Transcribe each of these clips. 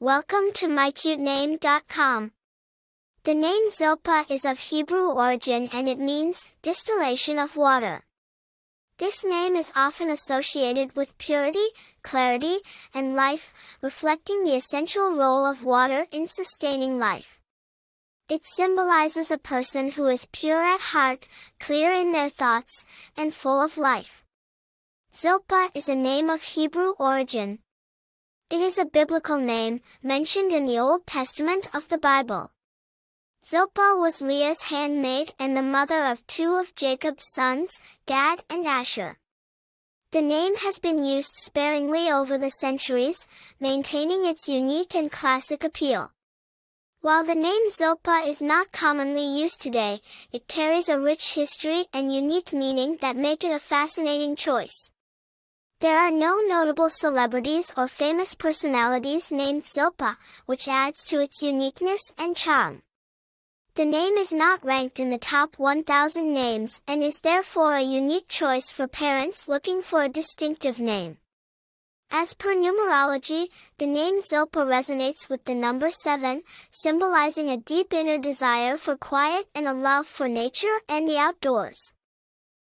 Welcome to mycutename.com. The name Zilpah is of Hebrew origin and it means distillation of water. This name is often associated with purity, clarity, and life, reflecting the essential role of water in sustaining life. It symbolizes a person who is pure at heart, clear in their thoughts, and full of life. Zilpah is a name of Hebrew origin. It is a biblical name, mentioned in the Old Testament of the Bible. Zilpah was Leah's handmaid and the mother of two of Jacob's sons, Gad and Asher. The name has been used sparingly over the centuries, maintaining its unique and classic appeal. While the name Zilpah is not commonly used today, it carries a rich history and unique meaning that make it a fascinating choice. There are no notable celebrities or famous personalities named Zilpah, which adds to its uniqueness and charm. The name is not ranked in the top 1,000 names and is therefore a unique choice for parents looking for a distinctive name. As per numerology, the name Zilpah resonates with the number 7, symbolizing a deep inner desire for quiet and a love for nature and the outdoors.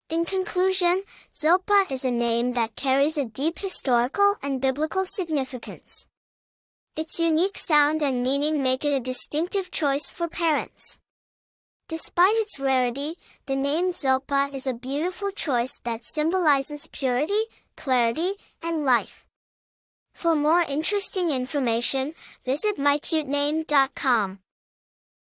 In conclusion, Zilpah is a name that carries a deep historical and biblical significance. Its unique sound and meaning make it a distinctive choice for parents. Despite its rarity, the name Zilpah is a beautiful choice that symbolizes purity, clarity, and life. For more interesting information, visit mycutename.com.